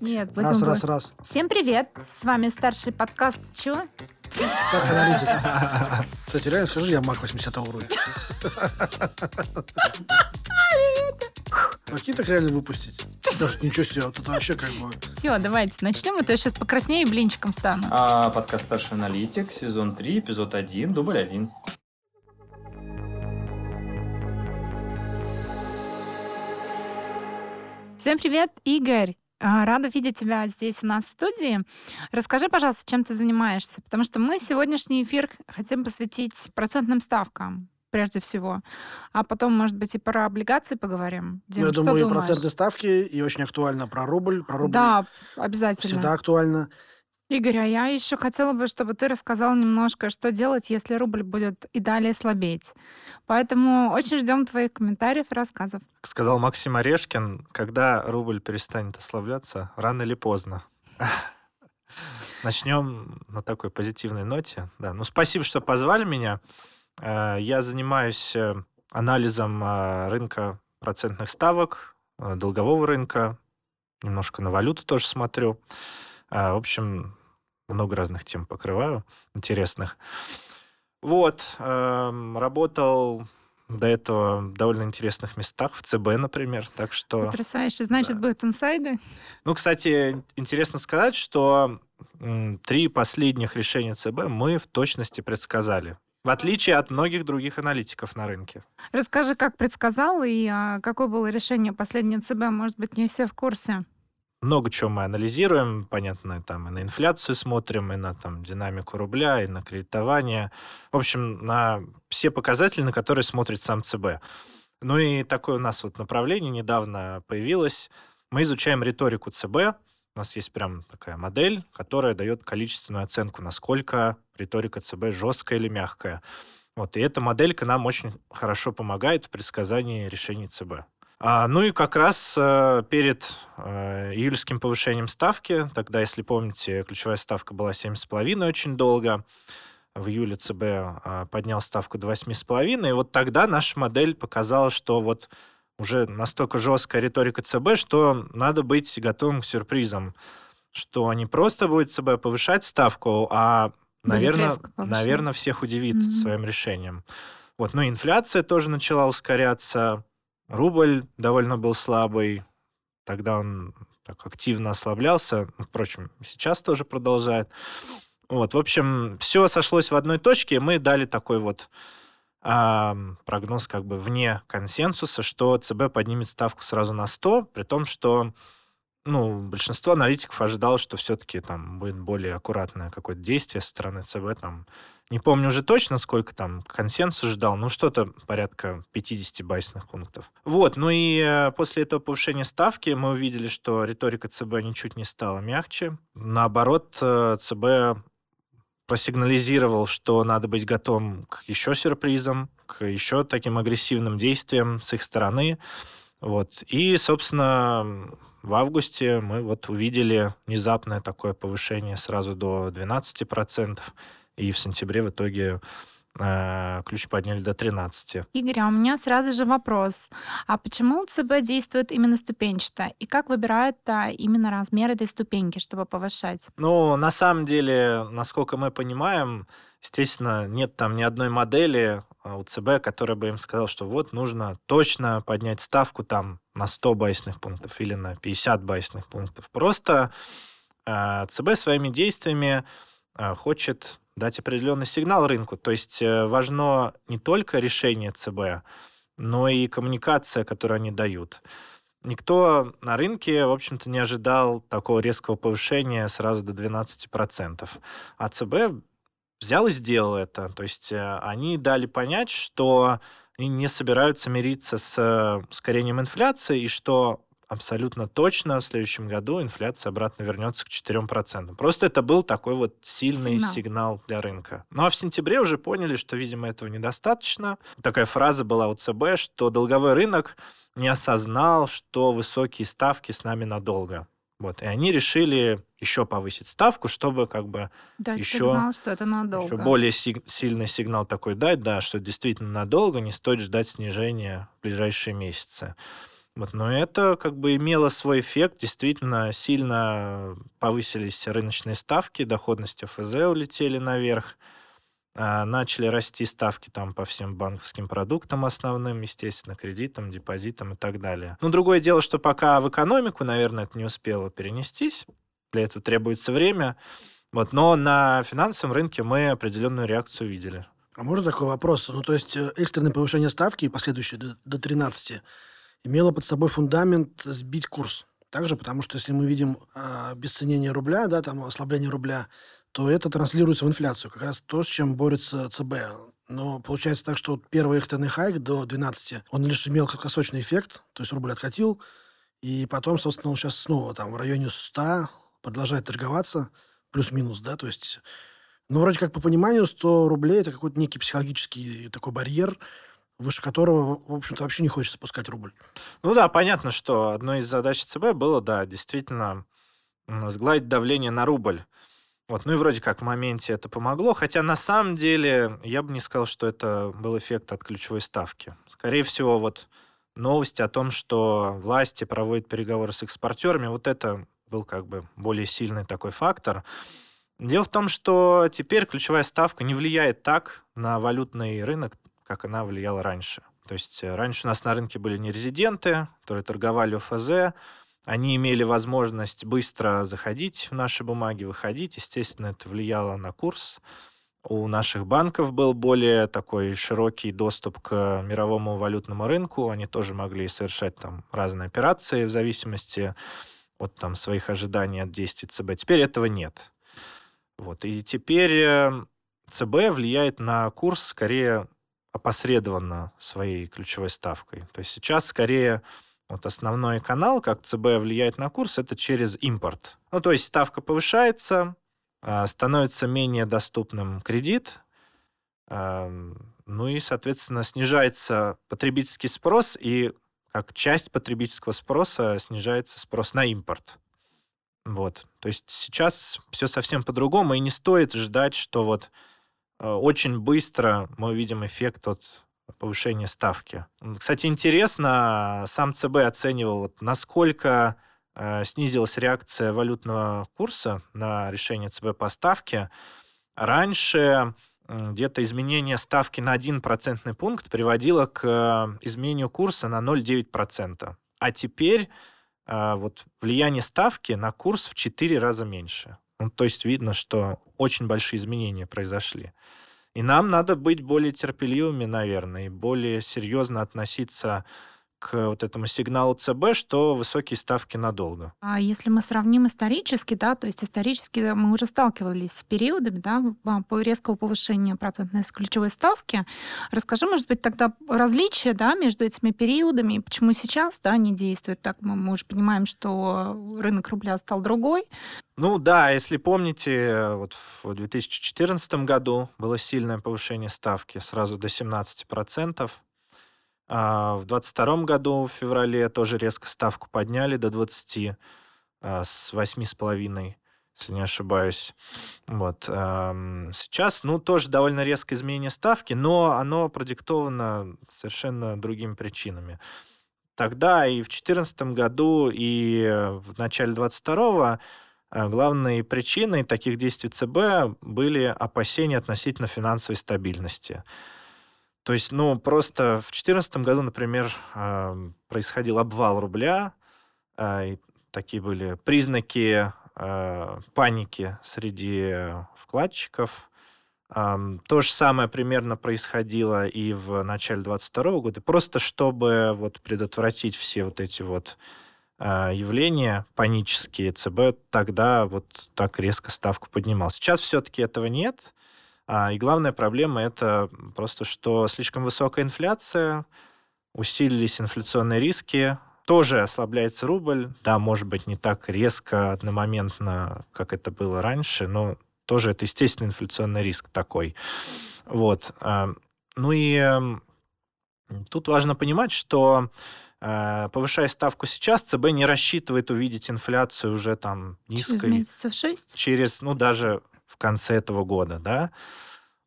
Нет, будем... Раз, раз, раз. Всем привет! С вами старший подкаст Чё? Старший аналитик. Кстати, реально скажи, я маг 80 уровня. Прикинь, так реально выпустить. Может, ничего себе, вот это вообще как бы... Все, давайте начнем, а то я сейчас покраснею и блинчиком стану. А, подкаст «Старший аналитик», сезон 3, эпизод 1, дубль 1. Всем привет, Игорь! А, Рада видеть тебя здесь у нас в студии. Расскажи, пожалуйста, чем ты занимаешься, потому что мы сегодняшний эфир хотим посвятить процентным ставкам прежде всего, а потом, может быть, и про облигации поговорим. Дим, Ну, я что думаю, и думаешь? процентные ставки, и очень актуально про рубль. Про рубль Да, обязательно. всегда актуально. Игорь, а я еще хотела бы, чтобы ты рассказал немножко, что делать, если рубль будет и далее слабеть. Поэтому очень ждем твоих комментариев и рассказов. Как сказал Максим Орешкин, когда рубль перестанет ослабляться, рано или поздно. Начнем на такой позитивной ноте. Да. Ну, спасибо, что позвали меня. Э, Я занимаюсь э, анализом э, рынка процентных ставок, долгового рынка, немножко на валюту тоже смотрю. В общем, много разных тем покрываю, интересных. Вот, эм, работал до этого в довольно интересных местах, в ЦБ, например, так что... Потрясающе. Значит, да. будут инсайды? Ну, кстати, интересно сказать, что три последних решения ЦБ мы в точности предсказали. В отличие от многих других аналитиков на рынке. Расскажи, как предсказал и а, какое было решение последней ЦБ. Может быть, не все в курсе. Много чего мы анализируем, понятно, там и на инфляцию смотрим, и на там, динамику рубля, и на кредитование. В общем, на все показатели, на которые смотрит сам ЦБ. Ну и такое у нас вот направление недавно появилось. Мы изучаем риторику ЦБ. У нас есть прям такая модель, которая дает количественную оценку, насколько риторика ЦБ жесткая или мягкая. Вот, и эта моделька нам очень хорошо помогает в предсказании решений ЦБ. А, ну и как раз э, перед э, июльским повышением ставки, тогда, если помните, ключевая ставка была 7,5 очень долго, в июле ЦБ э, поднял ставку до 8,5, и вот тогда наша модель показала, что вот уже настолько жесткая риторика ЦБ, что надо быть готовым к сюрпризам, что не просто будет ЦБ повышать ставку, а, наверное, наверное всех удивит Мгм. своим решением. Вот, ну, инфляция тоже начала ускоряться, рубль довольно был слабый, тогда он так активно ослаблялся, Ну, впрочем, сейчас тоже продолжает. Вот, в общем, все сошлось в одной точке, и мы дали такой вот а, прогноз как бы вне консенсуса, что ЦБ поднимет ставку сразу на 100, при том, что ну, большинство аналитиков ожидало, что все-таки там будет более аккуратное какое-то действие со стороны ЦБ. Там, не помню уже точно, сколько там консенсус ждал, ну, что-то порядка 50 байсных пунктов. Вот, ну и э, после этого повышения ставки мы увидели, что риторика ЦБ ничуть не стала мягче. Наоборот, э, ЦБ просигнализировал, что надо быть готовым к еще сюрпризам, к еще таким агрессивным действиям с их стороны. Вот. И, собственно, в августе мы вот увидели внезапное такое повышение сразу до 12%, и в сентябре в итоге э, ключ подняли до 13%. Игорь, а у меня сразу же вопрос. А почему ЦБ действует именно ступенчато? И как выбирает а, именно размер этой ступеньки, чтобы повышать? Ну, на самом деле, насколько мы понимаем, естественно, нет там ни одной модели у ЦБ, которая бы им сказала, что вот нужно точно поднять ставку там на 100 байсных пунктов или на 50 байсных пунктов. Просто э, ЦБ своими действиями э, хочет дать определенный сигнал рынку. То есть э, важно не только решение ЦБ, но и коммуникация, которую они дают. Никто на рынке, в общем-то, не ожидал такого резкого повышения сразу до 12%. А ЦБ взял и сделал это. То есть э, они дали понять, что они не собираются мириться с э, ускорением инфляции и что абсолютно точно в следующем году инфляция обратно вернется к 4%. Просто это был такой вот сильный Сигнал. сигнал, для рынка. Ну а в сентябре уже поняли, что, видимо, этого недостаточно. Такая фраза была у ЦБ, что долговой рынок не осознал, что высокие ставки с нами надолго. Вот. И они решили еще повысить ставку, чтобы как бы Дать Еще- сигнал, что это надолго. еще более си- сильный сигнал такой дать, да, что действительно надолго не стоит ждать снижения в ближайшие месяцы. Вот, но это как бы имело свой эффект. Действительно, сильно повысились рыночные ставки, доходности ФЗ улетели наверх. А, начали расти ставки там по всем банковским продуктам основным, естественно, кредитам, депозитам и так далее. Но другое дело, что пока в экономику, наверное, это не успело перенестись, для этого требуется время, вот, но на финансовом рынке мы определенную реакцию видели. А можно такой вопрос? Ну, то есть э, экстренное повышение ставки, последующее до, до 13, имело под собой фундамент сбить курс. Также, потому что если мы видим э, обесценение рубля, да, там ослабление рубля, то это транслируется в инфляцию. Как раз то, с чем борется ЦБ. Но получается так, что первый экстренный хайк до 12, он лишь имел краткосрочный эффект, то есть рубль откатил, и потом, собственно, он сейчас снова там в районе 100 продолжает торговаться, плюс-минус, да, то есть, ну, вроде как по пониманию 100 рублей это какой-то некий психологический такой барьер, выше которого, в общем-то, вообще не хочется пускать рубль. Ну да, понятно, что одной из задач ЦБ было, да, действительно сгладить давление на рубль. Вот, ну и вроде как в моменте это помогло, хотя на самом деле я бы не сказал, что это был эффект от ключевой ставки. Скорее всего, вот новости о том, что власти проводят переговоры с экспортерами, вот это был как бы более сильный такой фактор. Дело в том, что теперь ключевая ставка не влияет так на валютный рынок, как она влияла раньше. То есть э, раньше у нас на рынке были нерезиденты, которые торговали ОФЗ, они имели возможность быстро заходить в наши бумаги, выходить. Естественно, это влияло на курс. У наших банков был более такой широкий доступ к мировому валютному рынку. Они тоже могли совершать там разные операции в зависимости от там, своих ожиданий от действий ЦБ. Теперь этого нет. Вот. И теперь э, ЦБ влияет на курс скорее опосредованно своей ключевой ставкой. То есть сейчас скорее вот основной канал, как ЦБ влияет на курс, это через импорт. Ну, то есть ставка повышается, а, становится менее доступным кредит, ну и, соответственно, снижается потребительский спрос, и как часть потребительского спроса снижается спрос на импорт. Вот. То есть сейчас все совсем по-другому, и не стоит ждать, что вот э, очень быстро мы увидим эффект от повышение ставки. Кстати, интересно, сам ЦБ оценивал, насколько э, снизилась реакция валютного курса на решение ЦБ по ставке. Раньше где-то изменение ставки на 1 процентный пункт приводило к э, изменению курса на 0,9%. А теперь э, вот влияние ставки на курс в 4 раза меньше. Ну, то есть видно, что очень большие изменения произошли. И нам надо быть более терпеливыми, наверное, и более серьезно относиться к вот этому сигналу ЦБ, что высокие ставки надолго. А если мы сравним исторически, да, то есть исторически мы уже сталкивались с периодами, да, по резкого повышения процентной ключевой ставки. Расскажи, может быть, тогда различия, да, между этими периодами, и почему сейчас, да, не действует так. Мы, мы уже понимаем, что рынок рубля стал другой. Ну да, если помните, вот в 2014 году было сильное повышение ставки сразу до 17%. А в 2022 году, в феврале, тоже резко ставку подняли до 20, а, с 8,5, если не ошибаюсь. Вот. Сейчас, ну, тоже довольно резкое изменение ставки, но оно продиктовано совершенно другими причинами. Тогда и в 2014 году, и в начале 2022 а, главной причиной таких действий ЦБ были опасения относительно финансовой стабильности. То есть, ну, просто в 2014 году, например, происходил обвал рубля, а, и такие были признаки а, паники среди вкладчиков. То же самое примерно происходило и в начале 2022 года. Просто чтобы вот предотвратить все вот эти вот а, явления панические, ЦБ тогда вот так резко ставку поднимал. Сейчас все-таки этого нет. А, и главная проблема это просто, что слишком высокая инфляция, усилились инфляционные риски, тоже ослабляется рубль. Да, может быть, не так резко, одномоментно, как это было раньше, но тоже это естественный инфляционный риск такой. Вот. А, ну и эм, тут важно понимать, что э, повышая ставку сейчас, ЦБ не рассчитывает увидеть инфляцию уже там низкой. Через месяцев шесть? Через, ну, даже конце этого года, да.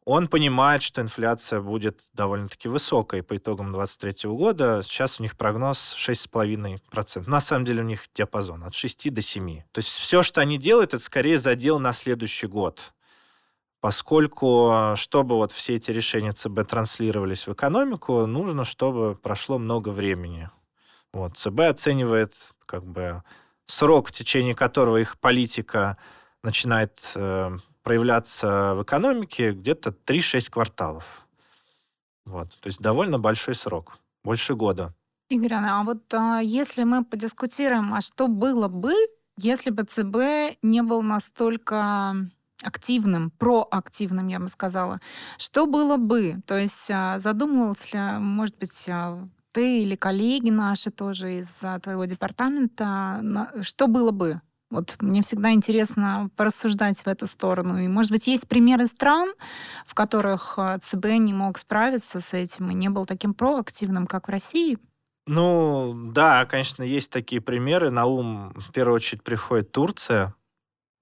он понимает, что инфляция будет довольно-таки высокой по итогам 2023 года. Сейчас у них прогноз 6,5%. На самом деле у них диапазон от 6 до 7. То есть все, что они делают, это скорее задел на следующий год. Поскольку, чтобы вот все эти решения ЦБ транслировались в экономику, нужно, чтобы прошло много времени. Вот. ЦБ оценивает как бы срок, в течение которого их политика начинает э, проявляться в экономике где-то 3-6 кварталов. Вот. То есть довольно большой срок, больше года. Игорь, а вот а, если мы подискутируем, а что было бы, если бы ЦБ не был настолько активным, проактивным, я бы сказала. Что было бы? То есть а, задумывался ли, может быть, а, ты или коллеги наши тоже из твоего департамента, что было бы? Вот мне всегда интересно порассуждать в эту сторону. И, может быть, есть примеры стран, в которых э, ЦБ не мог справиться с этим и не был таким проактивным, как в России? Ну, да, конечно, есть такие примеры. На ум, в первую очередь, приходит Турция,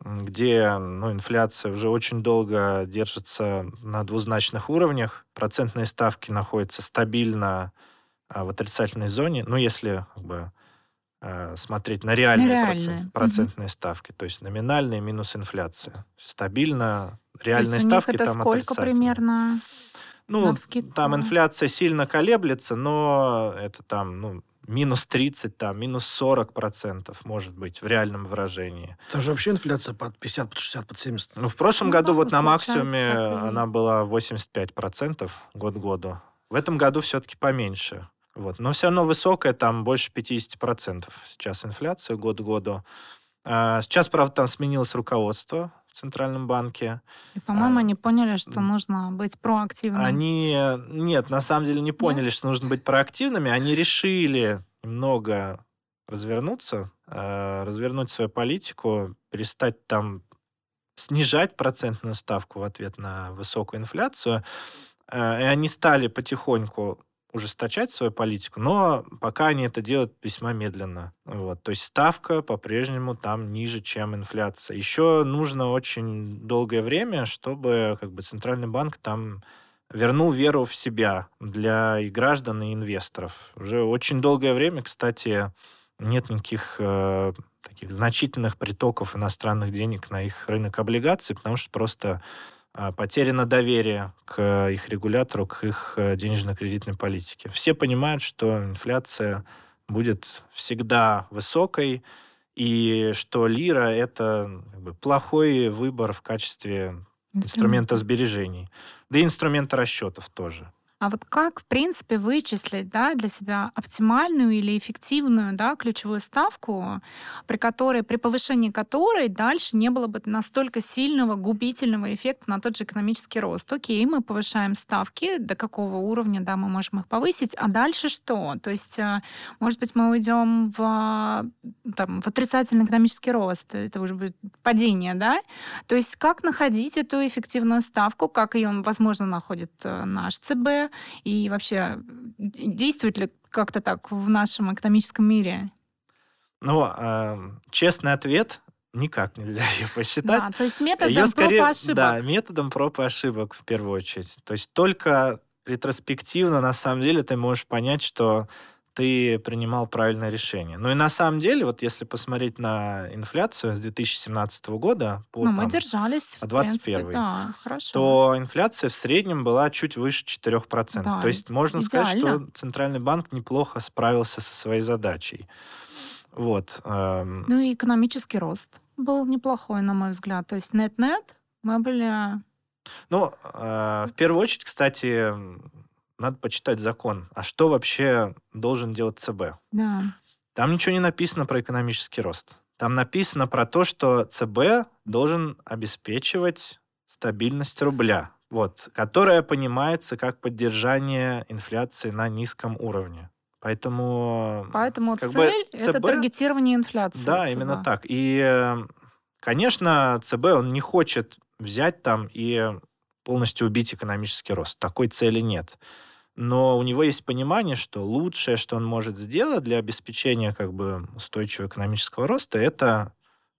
где ну, инфляция уже очень долго держится на двузначных уровнях. Процентные ставки находятся стабильно а, в отрицательной зоне. Ну, если как бы, смотреть на реальные, реальные. Процент, процентные угу. ставки, то есть номинальные минус инфляция. Стабильно реальные то ставки это там сколько примерно? Ну, там инфляция сильно колеблется, но это там, ну, минус 30, там, минус 40 процентов, может быть, в реальном выражении. Там же вообще инфляция под 50, под 60, под 70. Ну, в прошлом ну, году вот на максимуме она была 85 процентов год году. В этом году все-таки поменьше. Вот. Но все равно высокая, там больше 50% сейчас инфляция год к году. А, сейчас, правда, там сменилось руководство в Центральном банке. И, по-моему, а, они поняли, что нужно быть проактивным. Они, нет, на самом деле не поняли, нет? что нужно быть проактивными. Они решили немного развернуться, э, развернуть свою политику, перестать там снижать процентную ставку в ответ на высокую инфляцию. Э, и они стали потихоньку ужесточать свою политику, но пока они это делают весьма медленно. Вот. То есть ставка по-прежнему там ниже, чем инфляция. Еще нужно очень долгое время, чтобы как бы, Центральный банк там вернул веру в себя для и граждан, и инвесторов. Уже очень долгое время, кстати, нет никаких э, таких значительных притоков иностранных денег на их рынок облигаций, потому что просто потеряно доверие к их регулятору, к их э, денежно-кредитной политике. Все понимают, что инфляция будет всегда высокой, и что лира — это как бы, плохой выбор в качестве инструмента сбережений. Да и инструмента расчетов тоже. А вот как, в принципе, вычислить да, для себя оптимальную или эффективную да, ключевую ставку, при которой, при повышении которой дальше не было бы настолько сильного губительного эффекта на тот же экономический рост? Окей, мы повышаем ставки, до какого уровня да, мы можем их повысить, а дальше что? То есть, э, может быть, мы уйдем в, там, в отрицательный экономический рост, это уже будет падение, да? То есть, как находить эту эффективную ставку, как ее, возможно, находит э, наш ЦБ, и вообще действует ли как-то так в нашем экономическом мире? Ну, э, честный ответ никак нельзя ее посчитать. Да, то есть методом ее скорее, проб и ошибок. Да, методом проб и ошибок в первую очередь. То есть только ретроспективно на самом деле ты можешь понять, что ты принимал правильное решение. Ну и на самом деле, вот если посмотреть на инфляцию с 2017 года по ну, мы держались, в 21 принципе, да, хорошо. то инфляция в среднем была чуть выше 4%. Да, то есть можно идеально. сказать, что Центральный банк неплохо справился со своей задачей. Вот. Эм... Ну и экономический рост был неплохой, на мой взгляд. То есть нет-нет, мы были... Ну, э, в первую очередь, кстати, надо почитать закон. А что вообще должен делать ЦБ? Да. Там ничего не написано про экономический рост. Там написано про то, что ЦБ должен обеспечивать стабильность рубля, вот, которая понимается как поддержание инфляции на низком уровне. Поэтому... Поэтому цель бы, — это таргетирование инфляции. Да, именно так. И, конечно, ЦБ, он не хочет взять там и полностью убить экономический рост. Такой цели нет но у него есть понимание, что лучшее, что он может сделать для обеспечения как бы устойчивого экономического роста, это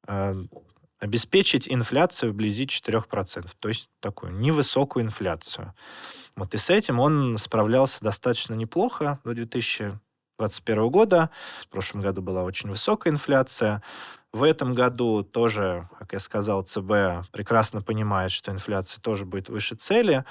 э, обеспечить инфляцию вблизи 4%, то есть такую невысокую инфляцию. Вот и с этим он справлялся достаточно неплохо до 2021 года. В прошлом году была очень высокая инфляция. В этом году тоже, как я сказал, ЦБ прекрасно понимает, что инфляция тоже будет выше цели.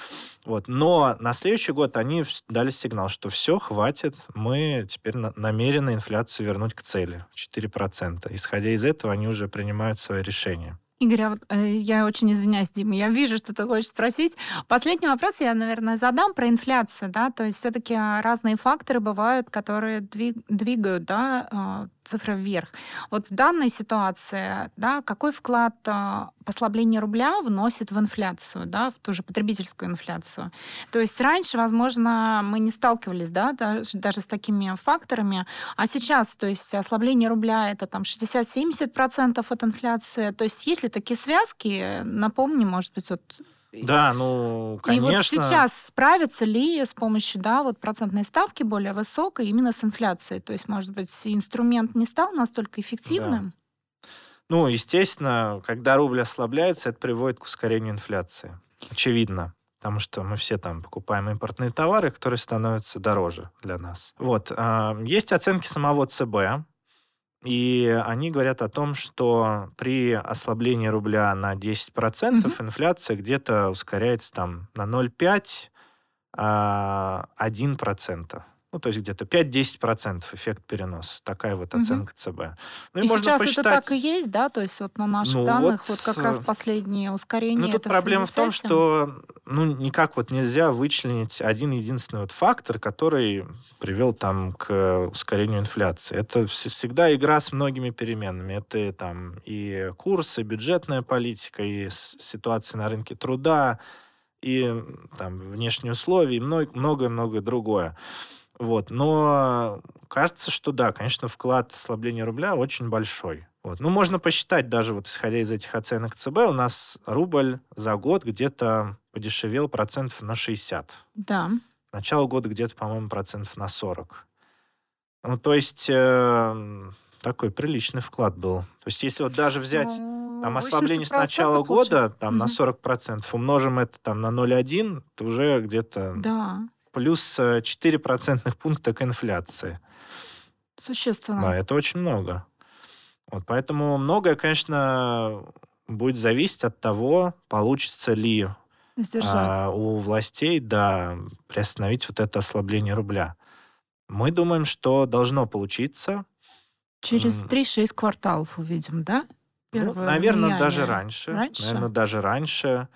Вот. Но на следующий год они дали сигнал, что все, хватит, мы теперь намерены инфляцию вернуть к цели 4%. Исходя из этого, они уже принимают свои решения. Игорь, а э, я очень извиняюсь, Дима, я вижу, что ты хочешь спросить. Последний вопрос я, наверное, задам про инфляцию, да, то есть все-таки разные факторы бывают, которые двигают, да, а, цифры вверх. Вот в данной ситуации, да, какой вклад а, послабление рубля вносит в инфляцию, да, в ту же потребительскую инфляцию? То есть раньше, возможно, мы не сталкивались, да, даже, даже с такими факторами, а сейчас, то есть ослабление рубля это там 60-70% от инфляции. То есть есть ли такие связки? Напомни, может быть, вот да, ну, конечно. И вот сейчас справится ли с помощью, да, вот процентной ставки более высокой именно с инфляцией? То есть, может быть, инструмент не стал настолько эффективным? Да. Ну, естественно, когда рубль ослабляется, это приводит к ускорению инфляции. Очевидно. Потому что мы все там покупаем импортные товары, которые становятся дороже для нас. Вот. А, есть оценки самого ЦБ, и они говорят о том, что при ослаблении рубля на 10% mm-hmm. инфляция где-то ускоряется там на 0,5-1%. Ну, то есть где-то 5-10% эффект переноса. Такая вот оценка угу. ЦБ. Ну, и, и сейчас посчитать... это так и есть, да? То есть вот на наших ну, данных вот, вот как раз последнее ускорение. Ну, тут проблема в, в том, что ну, никак вот нельзя вычленить один единственный вот фактор, который привел там к ускорению инфляции. Это всегда игра с многими переменными. Это там и курсы, и бюджетная политика, и ситуация на рынке труда, и там внешние условия, и многое-многое другое. Вот. Но кажется, что да, конечно, вклад ослабления рубля очень большой. Вот. Ну, можно посчитать даже, вот исходя из этих оценок ЦБ, у нас рубль за год где-то подешевел процентов на 60. Да. Начало года где-то, по-моему, процентов на 40. Ну, то есть э, такой приличный вклад был. То есть если вот даже взять ну, там ослабление с начала года там, угу. на 40%, умножим это там на 0,1, то уже где-то... Да плюс 4 э, процентных пункта к инфляции. Существенно. Да, это очень много. Вот, поэтому многое, конечно, будет зависеть от того, получится ли а, у властей да, приостановить вот это ослабление рубля. Мы думаем, что должно получиться. Через 3-6 кварталов увидим, да? Ну, Первое ну, наверное, влияние. даже раньше. Раньше? Наверное, даже раньше.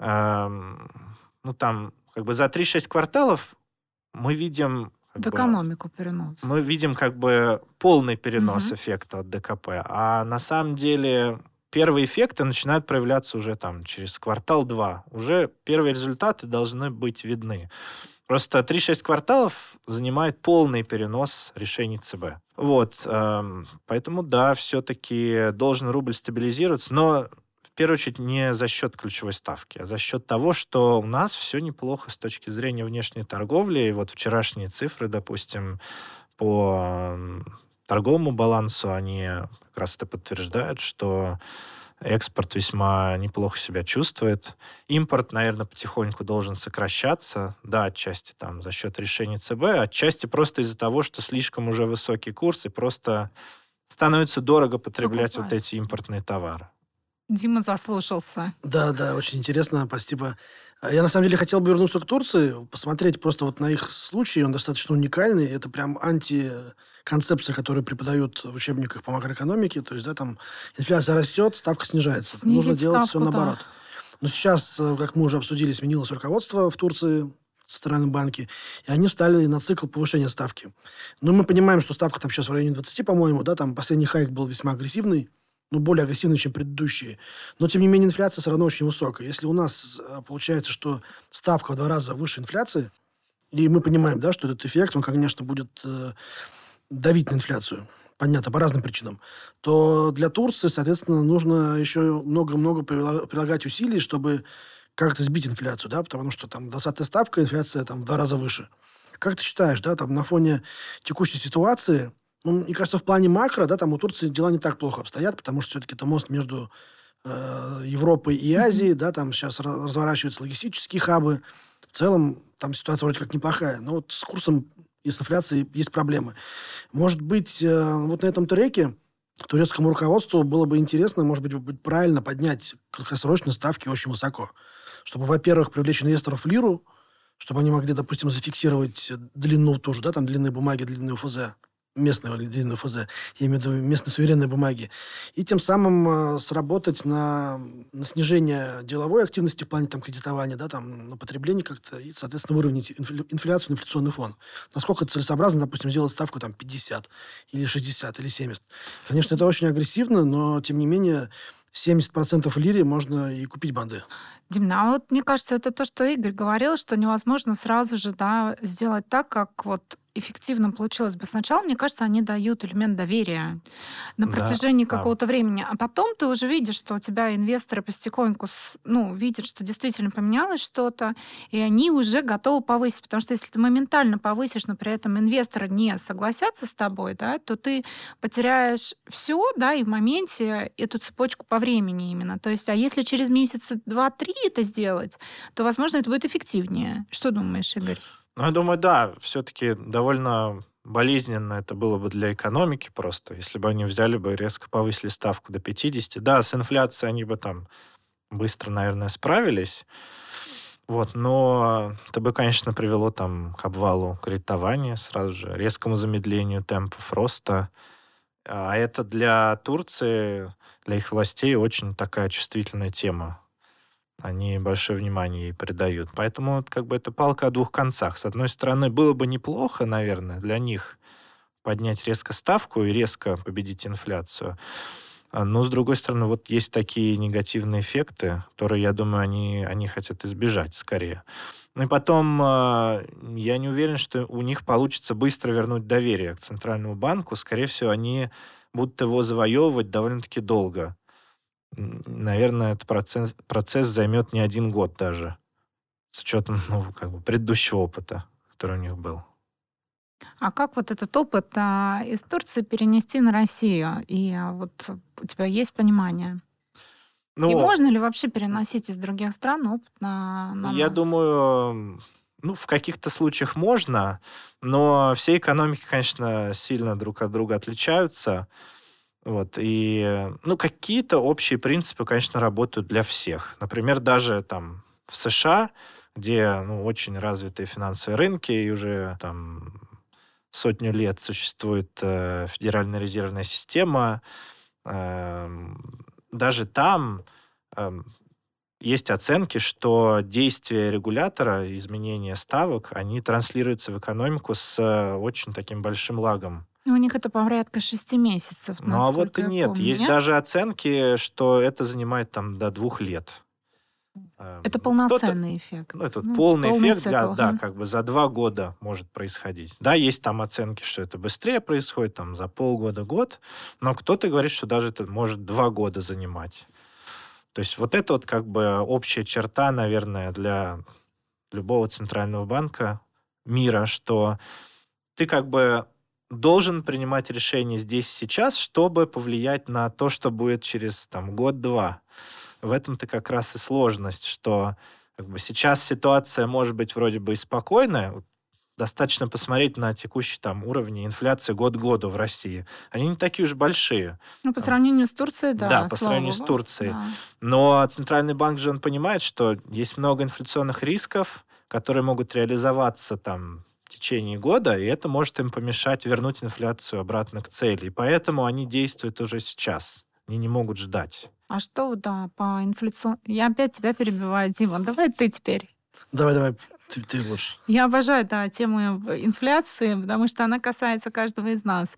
Эм, ну, там как бы за 3-6 кварталов мы видим... в бы, экономику перенос. Мы видим как бы полный перенос угу. эффекта от ДКП. А на самом деле первые эффекты начинают проявляться уже там через квартал-два. Уже первые результаты должны быть видны. Просто 3-6 кварталов занимает полный перенос решений ЦБ. Вот, эм, поэтому да, все-таки должен рубль стабилизироваться, но первую очередь не за счет ключевой ставки, а за счет того, что у нас все неплохо с точки зрения внешней торговли. И вот вчерашние цифры, допустим, по торговому балансу, они как раз это подтверждают, что экспорт весьма неплохо себя чувствует. Импорт, наверное, потихоньку должен сокращаться. Да, отчасти там за счет решений ЦБ, отчасти просто из-за того, что слишком уже высокий курс и просто становится дорого потреблять Покупать. вот эти импортные товары. Дима заслушался. Да, да, очень интересно, спасибо. Я на самом деле хотел бы вернуться к Турции, посмотреть просто вот на их случай, он достаточно уникальный. Это прям антиконцепция, которую преподают в учебниках по макроэкономике. То есть, да, там инфляция растет, ставка снижается. Снизить Нужно делать ставку, все наоборот. Да. Но сейчас, э, как мы уже обсудили, сменилось руководство в Турции, центральном банке, и они встали на цикл повышения ставки. Но мы понимаем, что ставка там сейчас в районе 20, по-моему, да, там последний хайк был весьма агрессивный, ну, более агрессивные, чем предыдущие. Но, тем не менее, инфляция все равно очень высокая. Если у нас э, получается, что ставка в два раза выше инфляции, и мы понимаем, да, что этот эффект, он, конечно, будет э, давить на инфляцию, понятно, по разным причинам, то для Турции, соответственно, нужно еще много-много прилагать усилий, чтобы как-то сбить инфляцию, да, потому что там 20 ставка, инфляция там в два раза выше. Как ты считаешь, да, там на фоне текущей ситуации ну, мне кажется, в плане макро, да, там у Турции дела не так плохо обстоят, потому что все-таки это мост между э, Европы и Азии, да, там сейчас разворачиваются логистические хабы. В целом там ситуация вроде как неплохая, но вот с курсом и с инфляцией есть проблемы. Может быть, э, вот на этом треке турецкому руководству было бы интересно, может быть, правильно поднять краткосрочно ставки очень высоко. Чтобы, во-первых, привлечь инвесторов в лиру, чтобы они могли, допустим, зафиксировать длину тоже, да, там длинные бумаги, длинные УФЗ, местные длинные ФЗ, я имею в виду местные суверенные бумаги, и тем самым э, сработать на, на снижение деловой активности в плане там, кредитования, да, там, на потребление как-то, и, соответственно, выровнять инфляцию, инфляционный фон. Насколько целесообразно, допустим, сделать ставку там 50 или 60 или 70. Конечно, это очень агрессивно, но, тем не менее, 70% лири можно и купить банды. Дим, ну, а вот мне кажется, это то, что Игорь говорил, что невозможно сразу же да, сделать так, как вот эффективно получилось бы сначала, мне кажется, они дают элемент доверия на протяжении да, какого-то да. времени. А потом ты уже видишь, что у тебя инвесторы постепеньку ну, видят, что действительно поменялось что-то, и они уже готовы повысить. Потому что если ты моментально повысишь, но при этом инвесторы не согласятся с тобой, да, то ты потеряешь все, да, и в моменте эту цепочку по времени именно. То есть, а если через месяца два-три это сделать, то, возможно, это будет эффективнее. Что думаешь, Игорь? Ну, я думаю, да, все-таки довольно болезненно это было бы для экономики просто, если бы они взяли бы и резко повысили ставку до 50. Да, с инфляцией они бы там быстро, наверное, справились, вот, но это бы, конечно, привело там к обвалу кредитования сразу же, резкому замедлению темпов роста. А это для Турции, для их властей очень такая чувствительная тема они большое внимание ей придают. Поэтому как бы это палка о двух концах. С одной стороны, было бы неплохо, наверное, для них поднять резко ставку и резко победить инфляцию. А, но, с другой стороны, вот есть такие негативные эффекты, которые, я думаю, они, они хотят избежать скорее. Ну и потом, а, я не уверен, что у них получится быстро вернуть доверие к Центральному банку. Скорее всего, они будут его завоевывать довольно-таки долго наверное, этот процесс, процесс займет не один год даже, с учетом ну, как бы предыдущего опыта, который у них был. А как вот этот опыт а, из Турции перенести на Россию? И а, вот у тебя есть понимание? Ну, и можно ли вообще переносить из других стран опыт на, на Я нас? думаю, ну, в каких-то случаях можно, но все экономики, конечно, сильно друг от друга отличаются. Вот, и, ну, какие-то общие принципы, конечно, работают для всех. Например, даже там в США, где, ну, очень развитые финансовые рынки, и уже там сотню лет существует э, Федеральная резервная система, э, даже там э, есть оценки, что действия регулятора, изменения ставок, они транслируются в экономику с э, очень таким большим лагом. У них это порядка шести месяцев. Ну, а вот и нет. Помню. Есть нет? даже оценки, что это занимает там до двух лет. Эм, это полноценный эффект. Ну, это ну, полный, полный эффект, цикл, да, да, как бы за два года может происходить. Да, есть там оценки, что это быстрее происходит, там за полгода, год, но кто-то говорит, что даже это может два года занимать. То есть вот это вот как бы общая черта, наверное, для любого центрального банка мира, что ты как бы должен принимать решение здесь сейчас, чтобы повлиять на то, что будет через там, год-два. В этом-то как раз и сложность, что как бы, сейчас ситуация может быть вроде бы и спокойная, достаточно посмотреть на текущий там уровень инфляции год к году в России. Они не такие уж большие. Ну, по сравнению с Турцией, да. Да, по сравнению Богу. с Турцией. Да. Но Центральный банк же, он понимает, что есть много инфляционных рисков, которые могут реализоваться там в течение года, и это может им помешать вернуть инфляцию обратно к цели. И поэтому они действуют уже сейчас. Они не могут ждать. А что, да, по инфляционному... Я опять тебя перебиваю, Дима. Давай ты теперь. Давай, давай, ты, ты лучше. Я обожаю, да, тему инфляции, потому что она касается каждого из нас.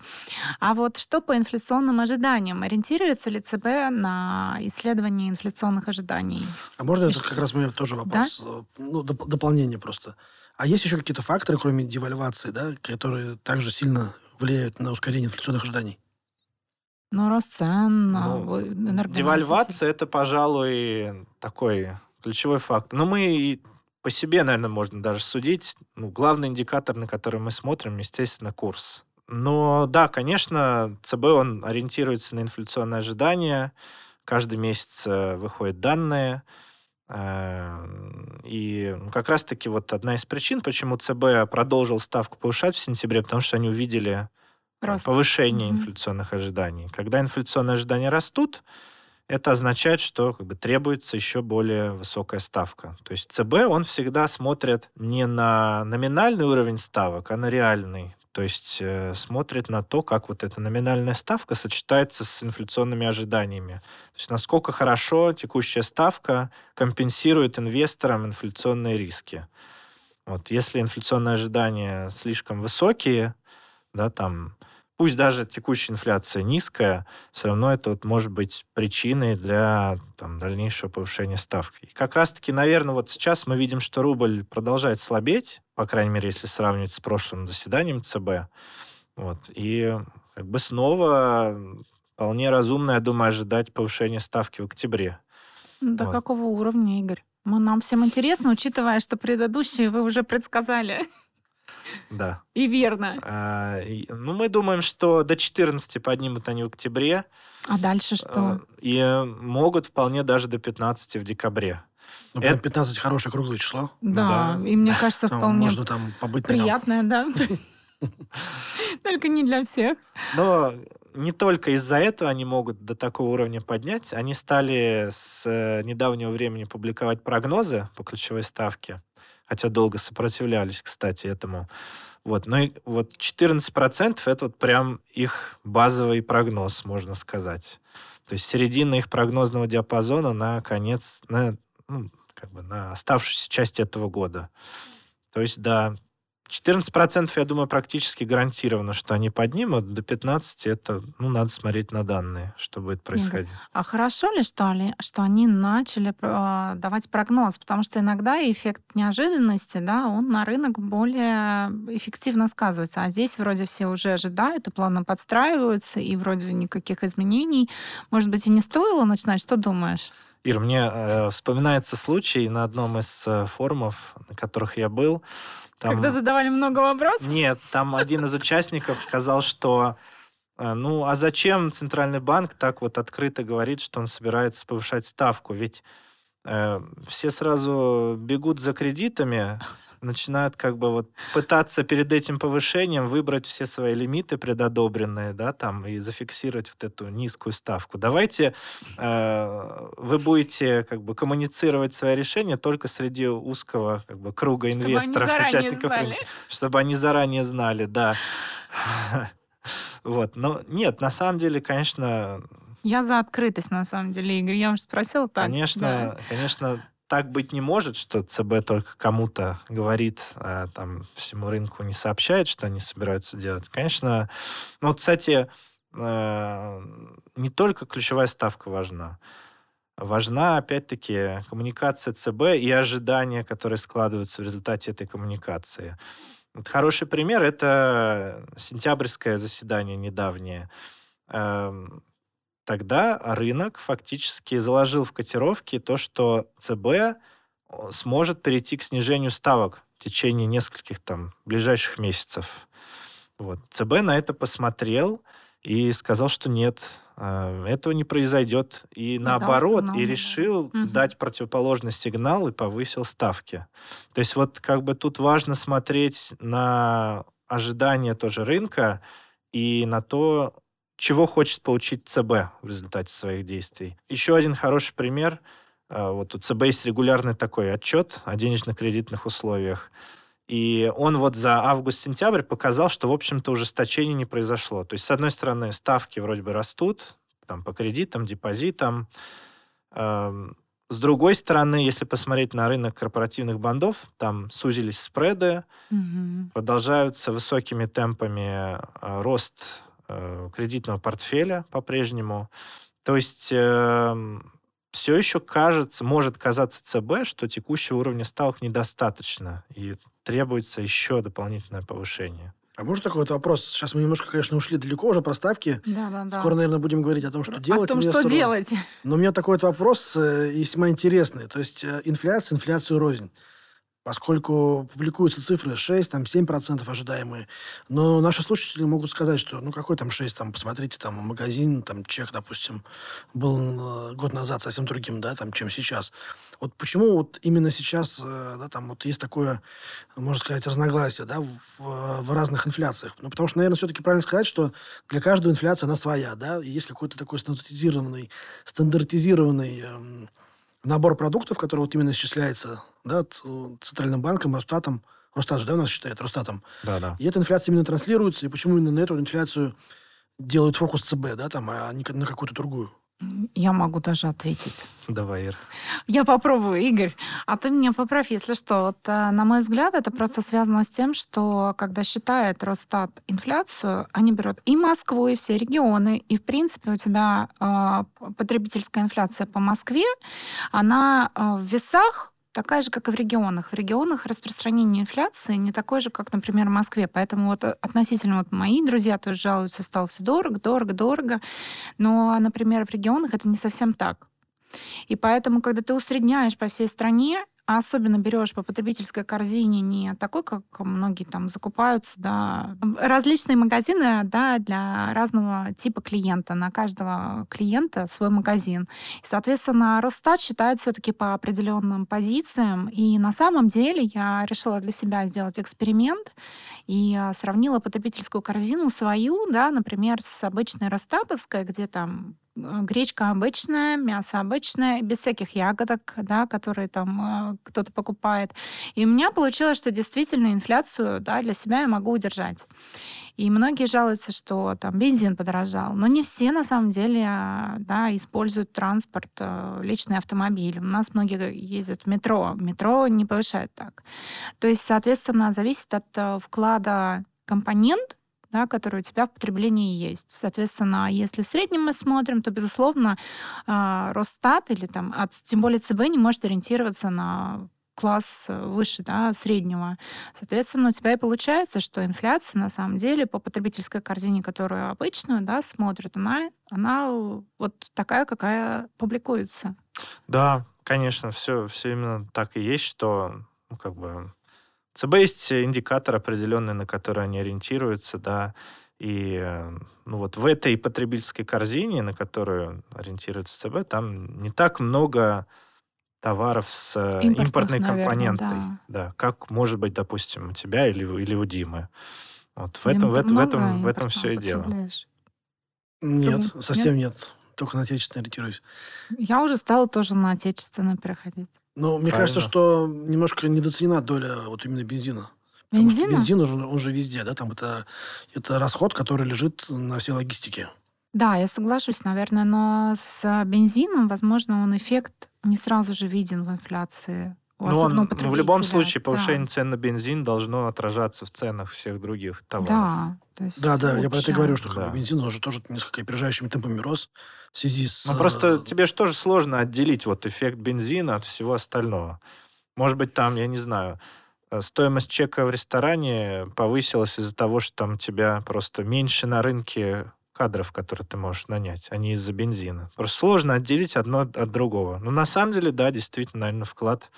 А вот что по инфляционным ожиданиям? Ориентируется ли ЦБ на исследование инфляционных ожиданий? А можно это как раз мой тоже вопрос? Да? Ну, доп- дополнение просто. А есть еще какие-то факторы, кроме девальвации, да, которые также сильно влияют на ускорение инфляционных ожиданий? Ну, рост цен, ну, Девальвация – это, пожалуй, такой ключевой фактор. Но мы по себе, наверное, можно даже судить. Ну, главный индикатор, на который мы смотрим, естественно, курс. Но да, конечно, ЦБ, он ориентируется на инфляционные ожидания, каждый месяц э, выходят данные, и ну, как раз-таки вот одна из причин, почему ЦБ продолжил ставку повышать в сентябре, потому что они увидели Рост. повышение Мгм. инфляционных ожиданий. Когда инфляционные ожидания растут, это означает, что как бы, требуется еще более высокая ставка. То есть ЦБ, он всегда смотрит не на номинальный уровень ставок, а на реальный. То есть э, смотрит на то, как вот эта номинальная ставка сочетается с инфляционными ожиданиями. То есть насколько хорошо текущая ставка компенсирует инвесторам инфляционные риски. Вот если инфляционные ожидания слишком высокие, да, там, пусть даже текущая инфляция низкая, все равно это вот может быть причиной для там, дальнейшего повышения ставки. И как раз-таки, наверное, вот сейчас мы видим, что рубль продолжает слабеть, по крайней мере, если сравнивать с прошлым заседанием ЦБ. Вот. И как бы снова вполне разумно, я думаю, ожидать повышения ставки в октябре. До Вот. какого уровня, Игорь? Мы, нам всем интересно, учитывая, что предыдущие вы уже предсказали. Да. И верно. А, и, ну, мы думаем, что до 14 поднимут они в октябре. А дальше что? э, И могут вполне даже до 15 в декабре. Ну, прям это- 15 хорошее круглое число. Да, да. и мне кажется, Там вполне можно там побыть на нем. приятное, да. Только не для всех. Но не только из-за этого они могут до такого уровня поднять. Они стали с э, недавнего времени публиковать прогнозы по ключевой ставке, хотя долго сопротивлялись, кстати, этому. Вот, но и вот 14% это вот прям их базовый прогноз, можно сказать. То есть середина их прогнозного диапазона на конец, на, ну, как бы на оставшуюся часть этого года. То есть, да, 14%, я думаю, практически гарантированно, что они поднимут. До 15% это, ну, надо смотреть на данные, что будет происходить. А хорошо ли, что, ли, что они начали э, давать прогноз? Потому что иногда эффект неожиданности, да, он на рынок более эффективно сказывается. А здесь вроде все уже ожидают и плавно подстраиваются, и вроде никаких изменений. Может быть, и не стоило начинать? Что думаешь? Ир, мне э, вспоминается случай на одном из э, форумов, на которых я был. Там- Когда задавали много вопросов? Нет, там один из участников сказал, что э, ну, а зачем Центральный банк так вот открыто говорит, что он собирается повышать ставку? Ведь э, все сразу бегут за кредитами, начинают как бы вот пытаться перед этим повышением выбрать все свои лимиты предодобренные, да, там, и зафиксировать вот эту низкую ставку. Давайте э, вы будете как бы коммуницировать свои решения только среди узкого как бы круга Чтобы инвесторов, участников знали. рынка чтобы они заранее знали, да. Вот, но нет, на самом деле, конечно, Я за открытость, на самом деле, Игорь. Я уже спросила так. конечно, да. конечно, так быть не может, что ЦБ только кому-то говорит, а там всему рынку не сообщает, что они собираются делать. Конечно, ну, кстати, э, не только ключевая ставка важна. Важна, опять-таки, коммуникация ЦБ и ожидания, которые складываются в результате этой коммуникации. Вот хороший пример – это сентябрьское заседание недавнее. Эм, Тогда рынок фактически заложил в котировки то, что ЦБ сможет перейти к снижению ставок в течение нескольких там ближайших месяцев. Вот. ЦБ на это посмотрел и сказал, что нет, э, этого не произойдет. И дал наоборот, и решил Мгм. дать противоположный сигнал и повысил ставки. То есть вот как бы тут важно смотреть на ожидания тоже рынка и на то, чего хочет получить ЦБ в результате своих действий. Еще один хороший пример. э, Вот у ЦБ есть регулярный такой отчет о денежно-кредитных условиях. И он вот за август-сентябрь показал, что, в общем-то, ужесточения не произошло. То есть, с одной стороны, ставки вроде бы растут, там, по кредитам, депозитам. С другой стороны, если посмотреть на рынок корпоративных бандов, там сузились спреды, Мгм. продолжаются высокими темпами э, рост кредитного портфеля по-прежнему. То есть все еще кажется, может казаться ЦБ, что текущего уровня ставок недостаточно, и требуется еще дополнительное повышение. А может такой вот вопрос? Сейчас мы немножко, конечно, ушли далеко уже про ставки. Да, да, да. Скоро, наверное, будем говорить о том, что делать О том, что делать. Но у меня такой вот вопрос э, весьма интересный. То есть э, инфляция, инфляцию рознь. Поскольку публикуются цифры 6, там 7% ожидаемые. Но наши слушатели могут сказать, что ну какой там 6, там посмотрите, там магазин, там чек, допустим, был э, год назад совсем другим, да, там, чем сейчас. Вот почему вот именно сейчас, э, да, там вот есть такое, можно сказать, разногласие, да, в, в разных инфляциях. Ну, потому что, наверное, все-таки правильно сказать, что для каждой инфляции она своя, да, и есть какой-то такой стандартизированный, стандартизированный эм, набор продуктов, который вот именно исчисляется да, Центральным банком, Росстатом. Росстат же, да, у нас считает, Росстатом. Да, да. И эта инфляция именно транслируется, и почему именно на эту инфляцию делают фокус ЦБ, да, там, а не на какую-то другую. Я могу даже ответить. Давай, Ир. Я попробую, Игорь. А ты меня поправь, если что. Вот, э, на мой взгляд, это просто связано с тем, что когда считает Росстат инфляцию, они берут и Москву, и все регионы. И, в принципе, у тебя э, потребительская инфляция по Москве, она э, в весах такая же, как и в регионах. В регионах распространение инфляции не такое же, как, например, в Москве. Поэтому вот э, относительно вот мои друзья тоже жалуются, стало все дорого, дорого, дорого. Но, например, в регионах это не совсем так. И поэтому, когда ты усредняешь по всей стране, а особенно берешь по потребительской корзине не такой, как многие там закупаются, да, различные магазины, да, для разного типа клиента. На каждого клиента свой магазин. И, соответственно, Росстат считает все-таки по определенным позициям. И на самом деле я решила для себя сделать эксперимент и а, сравнила потребительскую корзину свою, да, например, с обычной Росстатовской, где там гречка обычная, мясо обычное, без всяких ягодок, да, которые там э, кто-то покупает. И у меня получилось, что действительно инфляцию да, для себя я могу удержать. И многие жалуются, что там бензин подорожал. Но не все на самом деле а, да, используют транспорт, э, личный автомобиль. У нас многие ездят в метро. Метро не повышает так. То есть, соответственно, зависит от вклада компонент, да, которые у тебя в потреблении есть. Соответственно, если в среднем мы смотрим, то, безусловно, а, Росстат или там, от, тем более ЦБ не может ориентироваться на класс выше да, среднего. Соответственно, у тебя и получается, что инфляция на самом деле по потребительской корзине, которую обычную да, смотрят, она, она вот такая, какая публикуется. Да, конечно, все, все именно так и есть, что ну, как бы ЦБ есть индикатор определенный, на который они ориентируются, да, и э, ну вот в этой потребительской корзине, на которую ориентируется ЦБ, там не так много товаров с э, Импортных, импортной наверное, компонентой, да. да, как может быть, допустим, у тебя или, или у Димы. Вот в этом, в этом, в этом, в этом все и дело. Нет, совсем нет? нет. Только на отечественное ориентируюсь. Я уже стала тоже на отечественное переходить. Ну, мне Правильно. кажется, что немножко недооценена доля вот именно бензина. Бензина? бензин, он же, он же везде, да, там это, это расход, который лежит на всей логистике. Да, я соглашусь, наверное, но с бензином, возможно, он эффект не сразу же виден в инфляции. Ну, он, ну, в любом случае повышение да. цен на бензин должно отражаться в ценах всех других товаров. Да, то есть да, да, лучше. я про это говорю, что бы, бензин уже тоже несколько опережающими темпами рос в связи с... Ну, просто э, тебе же тоже сложно отделить вот эффект бензина от всего остального. Может быть, там, я не знаю, э, стоимость чека в ресторане повысилась из-за того, что там у тебя просто меньше на рынке кадров, которые ты можешь нанять, а не из-за бензина. Просто сложно отделить одно от другого. Но на самом деле, да, действительно, наверное, вклад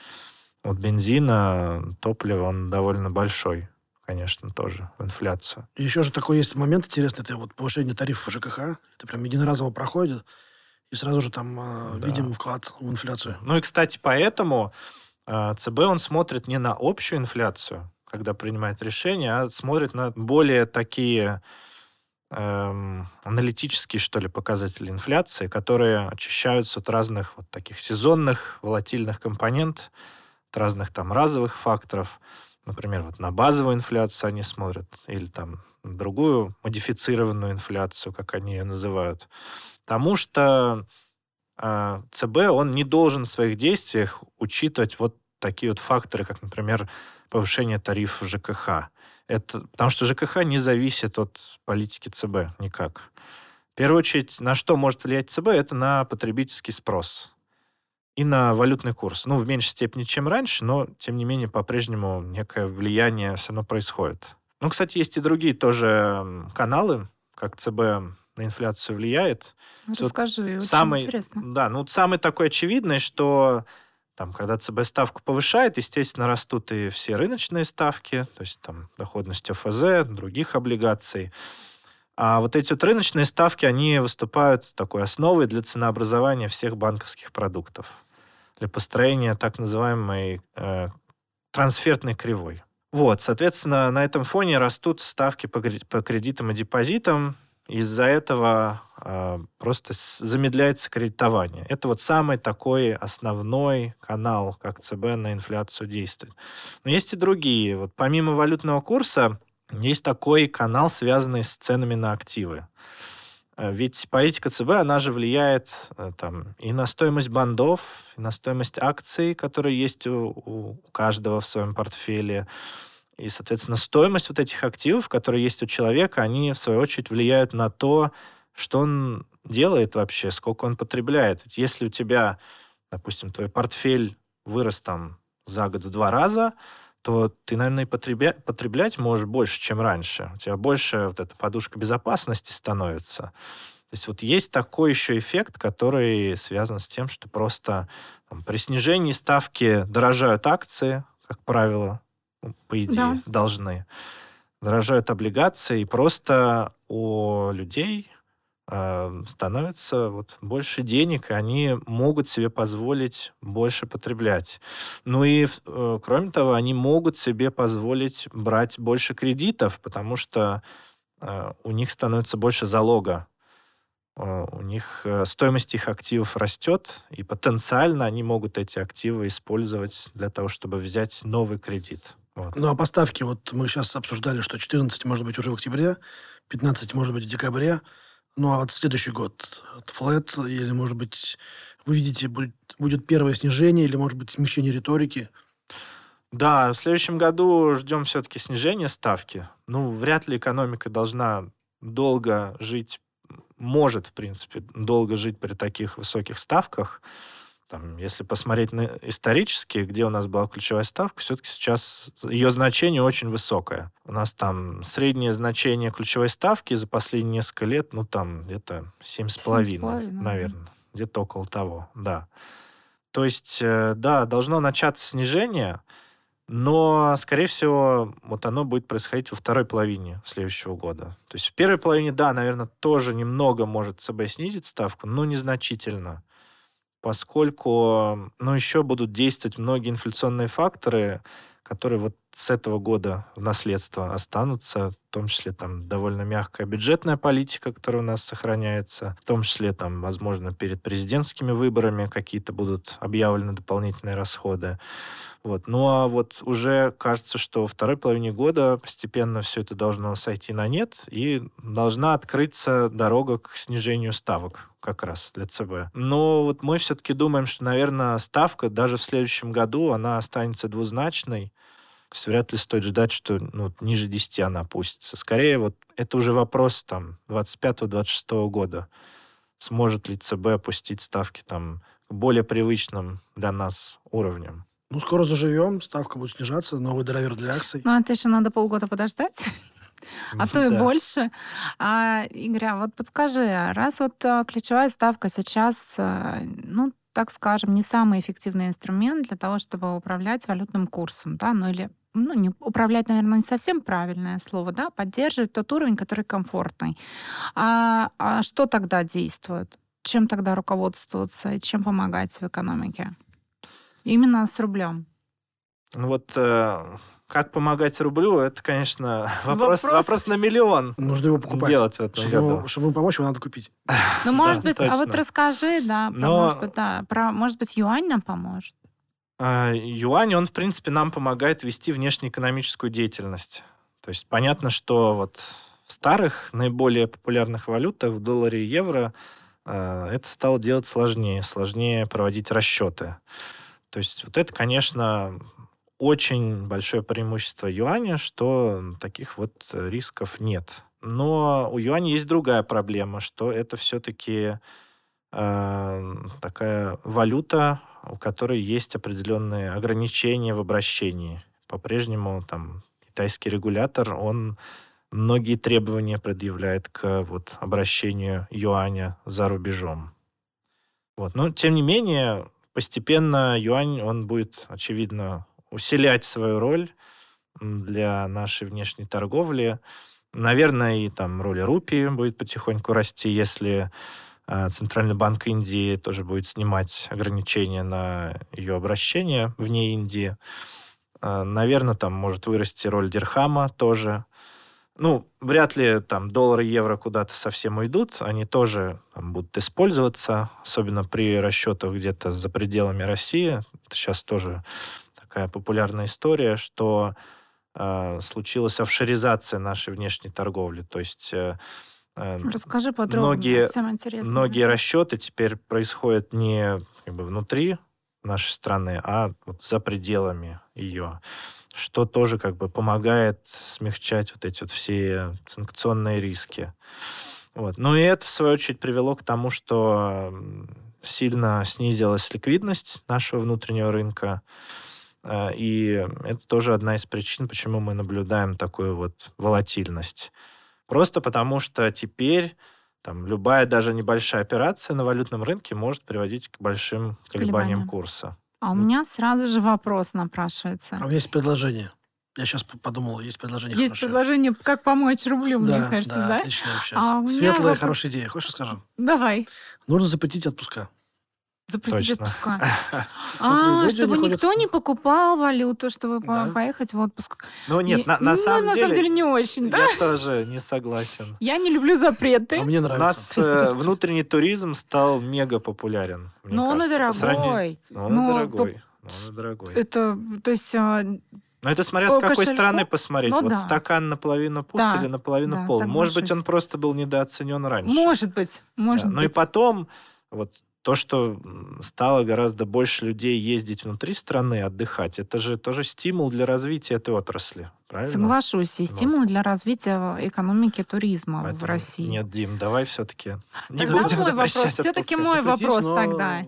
вот бензина, топлива, он довольно большой, конечно, тоже в инфляцию. И еще же такой есть момент интересный, это вот повышение тарифов ЖКХ. Это прям единоразово проходит, и сразу же там э, да. видим вклад в инфляцию. Ну и, кстати, поэтому э, ЦБ, он смотрит не на общую инфляцию, когда принимает решение, а смотрит на более такие эм, аналитические, что ли, показатели инфляции, которые очищаются от разных вот таких сезонных волатильных компонентов, от разных там разовых факторов. Например, вот на базовую инфляцию они смотрят, или там другую модифицированную инфляцию, как они ее называют. Потому что э, ЦБ, он не должен в своих действиях учитывать вот такие вот факторы, как, например, повышение тарифов ЖКХ. Это, потому что ЖКХ не зависит от политики ЦБ никак. В первую очередь, на что может влиять ЦБ, это на потребительский спрос и на валютный курс. Ну, в меньшей степени, чем раньше, но, тем не менее, по-прежнему некое влияние все равно происходит. Ну, кстати, есть и другие тоже каналы, как ЦБ на инфляцию влияет. Расскажи, вот самый, интересно. Да, ну, самый такой очевидный, что там, когда ЦБ ставку повышает, естественно, растут и все рыночные ставки, то есть там доходность ОФЗ, других облигаций. А вот эти вот рыночные ставки, они выступают такой основой для ценообразования всех банковских продуктов, для построения так называемой э, трансфертной кривой. Вот, соответственно, на этом фоне растут ставки по, по кредитам и депозитам. Из-за этого э, просто замедляется кредитование. Это вот самый такой основной канал, как ЦБ на инфляцию действует. Но есть и другие. Вот помимо валютного курса есть такой канал, связанный с ценами на активы. Э, ведь политика ЦБ, она же влияет э, там, и на стоимость бандов, и на стоимость акций, которые есть у, у каждого в своем портфеле. И, соответственно, стоимость вот этих активов, которые есть у человека, они, в свою очередь, влияют на то, что он делает вообще, сколько он потребляет. Ведь если у тебя, допустим, твой портфель вырос там за год в два раза, то ты, наверное, и потребля... потреблять можешь больше, чем раньше. У тебя больше вот эта подушка безопасности становится. То есть вот есть такой еще эффект, который связан с тем, что просто там, при снижении ставки дорожают акции, как правило, по идее, да. должны. Дорожают облигации, и просто у людей э, становится вот больше денег, и они могут себе позволить больше потреблять. Ну и, э, кроме того, они могут себе позволить брать больше кредитов, потому что э, у них становится больше залога. Э, у них э, стоимость их активов растет, и потенциально они могут эти активы использовать для того, чтобы взять новый кредит. Вот. Ну, а поставки, вот мы сейчас обсуждали, что 14 может быть уже в октябре, 15 может быть в декабре. Ну, а вот следующий год, флет, или, может быть, вы видите, будет, будет первое снижение, или, может быть, смещение риторики? Да, в следующем году ждем все-таки снижения ставки. Ну, вряд ли экономика должна долго жить, может, в принципе, долго жить при таких высоких ставках. Там, если посмотреть на исторически, где у нас была ключевая ставка, все-таки сейчас ее значение очень высокое. У нас там среднее значение ключевой ставки за последние несколько лет, ну, там где-то 7,5, наверное. Где-то около того, да. То есть, э, да, должно начаться снижение, но, скорее всего, вот оно будет происходить во второй половине следующего года. То есть в первой половине, да, наверное, тоже немного может ЦБ снизить ставку, но незначительно поскольку, ну, еще будут действовать многие инфляционные факторы, которые вот с этого года в наследство останутся, в том числе там довольно мягкая бюджетная политика, которая у нас сохраняется, в том числе там, возможно, перед президентскими выборами какие-то будут объявлены дополнительные расходы. Вот. Ну а вот уже кажется, что во второй половине года постепенно все это должно сойти на нет, и должна открыться дорога к снижению ставок как раз для ЦБ. Но вот мы все-таки думаем, что, наверное, ставка даже в следующем году, она останется двузначной. То есть вряд ли стоит ждать, что ну, ниже 10 она опустится. Скорее, вот это уже вопрос там 25-26 года. Сможет ли ЦБ опустить ставки там к более привычным для нас уровням? Ну, скоро заживем, ставка будет снижаться, новый драйвер для акций. Ну, а это еще надо полгода подождать. а то и да. больше. А, Игорь, а вот подскажи, раз вот а, ключевая ставка сейчас, а, ну, так скажем, не самый эффективный инструмент для того, чтобы управлять валютным курсом, да, ну или ну, не, управлять, наверное, не совсем правильное слово, да, поддерживать тот уровень, который комфортный. А, а что тогда действует? Чем тогда руководствоваться и чем помогать в экономике? Именно с рублем. Ну вот э, как помогать рублю, это, конечно, вопрос, вопрос... вопрос на миллион. Нужно его покупать. Делать в этом чтобы, году. Ему, чтобы ему помочь, его надо купить. Ну, может быть, а вот расскажи, да, про, может быть, да, про, может быть, юань нам поможет. А, юань, он, в принципе, нам помогает вести внешнеэкономическую деятельность. То есть понятно, что вот в старых, наиболее популярных валютах, в долларе и евро, э, это стало делать сложнее, сложнее проводить расчеты. То есть вот это, конечно, очень большое преимущество юаня, что таких вот рисков нет. Но у юаня есть другая проблема, что это все-таки э, такая валюта, у которой есть определенные ограничения в обращении. По-прежнему там китайский регулятор, он многие требования предъявляет к вот, обращению юаня за рубежом. Вот. Но, тем не менее, постепенно юань, он будет, очевидно, усилять свою роль для нашей внешней торговли. Наверное, и там роль рупии будет потихоньку расти, если Центральный банк Индии тоже будет снимать ограничения на ее обращение вне Индии. Э, наверное, там может вырасти роль дирхама тоже. Ну, вряд ли там доллары и евро куда-то совсем уйдут. Они тоже там, будут использоваться, особенно при расчетах где-то за пределами России. Это сейчас тоже такая популярная история, что э, случилась офшоризация нашей внешней торговли. То есть э Расскажи подробнее, многие, всем интересно. Многие расчеты теперь происходят не как бы, внутри нашей страны, а вот за пределами ее что тоже как бы помогает смягчать вот эти вот все санкционные риски. Вот. Ну и это, в свою очередь, привело к тому, что сильно снизилась ликвидность нашего внутреннего рынка. Э, и это тоже одна из причин, почему мы наблюдаем такую вот волатильность. Просто потому что теперь там, любая даже небольшая операция на валютном рынке может приводить к большим колебаниям Колебания. курса. А у меня сразу же вопрос напрашивается. А у меня есть предложение. Я сейчас подумал, есть предложение Есть хорошее. предложение, как помочь рублю, да, мне кажется, да? Да, отлично вообще. А Светлая, вопрос... хорошая идея. Хочешь, скажу? Давай. Нужно запретить отпуска. Запретить отпуска. А, чтобы никто не покупал валюту, чтобы поехать в отпуск. Ну нет, на самом деле... на самом деле не очень, да? Я тоже не согласен. Я не люблю запреты. А мне нравится. У нас э, внутренний туризм стал мега популярен. Но он и дорогой. Но он и дорогой. Он и дорогой. Это, то есть... А, но это смотря с какой стороны посмотреть. Ну, вот да. стакан наполовину пуст да, или наполовину да, пол. Соглашусь. Может быть, он просто был недооценен раньше. Может быть, может да. быть. Ну и потом, вот то, что стало гораздо больше людей ездить внутри страны, отдыхать, это же тоже стимул для развития этой отрасли. Правильно? Соглашусь. И стимул вот. для развития экономики туризма Поэтому, в России. Нет, Дим, давай все-таки не тогда будем мой вопрос. Все-таки мой вопрос тогда.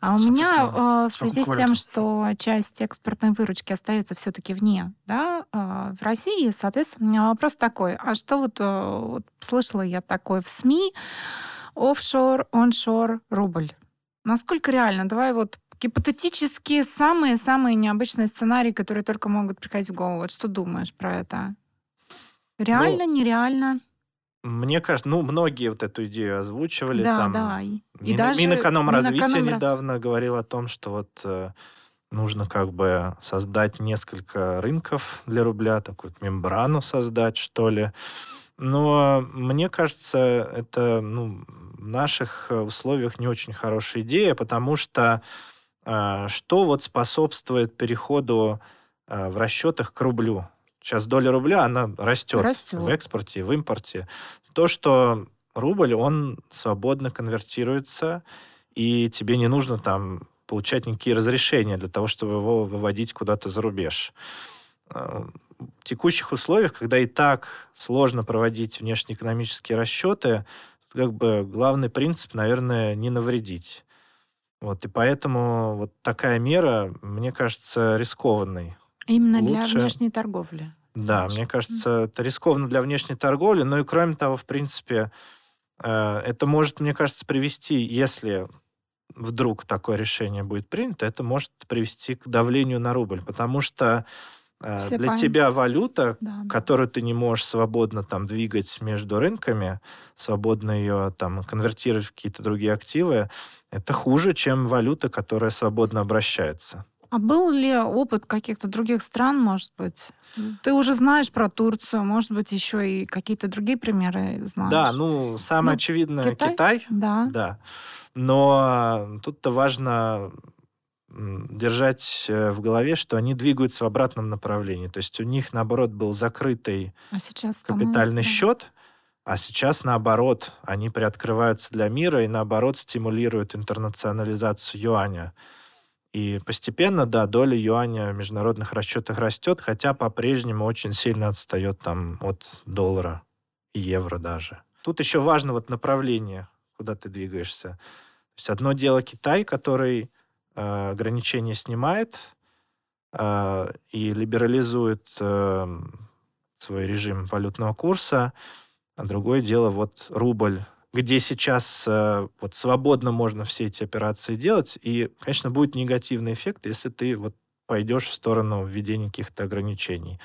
А у меня э, в связи с тем, что часть экспортной выручки остается все-таки вне, да, э, в России, соответственно, у меня вопрос такой. А что вот, э, вот слышала я такое в СМИ, офшор, оншор, рубль. Насколько реально? Давай вот гипотетические самые-самые необычные сценарии, которые только могут приходить в голову. Вот что думаешь про это? Реально, ну, нереально? Мне кажется, ну, многие вот эту идею озвучивали. Да, там, да. И Мин, даже Минэкономразвитие Минэконом недавно говорил о том, что вот э, нужно как бы создать несколько рынков для рубля, такую мембрану создать, что ли. Но мне кажется, это ну, в наших э, условиях не очень хорошая идея, потому что э, что вот способствует переходу э, в расчетах к рублю? Сейчас доля рубля, она растет, растет в экспорте, в импорте. То, что рубль, он свободно конвертируется, и тебе не нужно там получать никакие разрешения для того, чтобы его выводить куда-то за рубеж э, текущих условиях, когда и так сложно проводить внешнеэкономические расчеты, как бы главный принцип, наверное, не навредить. Вот, и поэтому вот такая мера, мне кажется, рискованной. Именно Лучше... для внешней торговли. Да, Конечно. мне кажется, это рискованно для внешней торговли, но и кроме того, в принципе, э, это может, мне кажется, привести, если вдруг такое решение будет принято, это может привести к давлению на рубль, потому что Все Для память. тебя валюта, да, которую ты не можешь свободно там двигать между рынками, свободно ее там конвертировать в какие-то другие активы, это хуже, чем валюта, которая свободно обращается. А был ли опыт каких-то других стран, может быть? Ты уже знаешь про Турцию, может быть, еще и какие-то другие примеры знаешь? Да, ну, самое ну, очевидное Китай? Китай. Да. Да. Но тут-то важно держать э, в голове, что они двигаются в обратном направлении. То есть у них, наоборот, был закрытый а сейчас капитальный счет, а сейчас, наоборот, они приоткрываются для мира и, наоборот, стимулируют интернационализацию юаня. И постепенно, да, доля юаня в международных расчетах растет, хотя по-прежнему очень сильно отстает там от доллара и евро даже. Тут еще важно вот направление, куда ты двигаешься. То есть одно дело Китай, который ограничения снимает э, и либерализует э, свой режим валютного курса, а другое дело вот рубль где сейчас э, вот свободно можно все эти операции делать, и, конечно, будет негативный эффект, если ты вот пойдешь в сторону введения каких-то ограничений.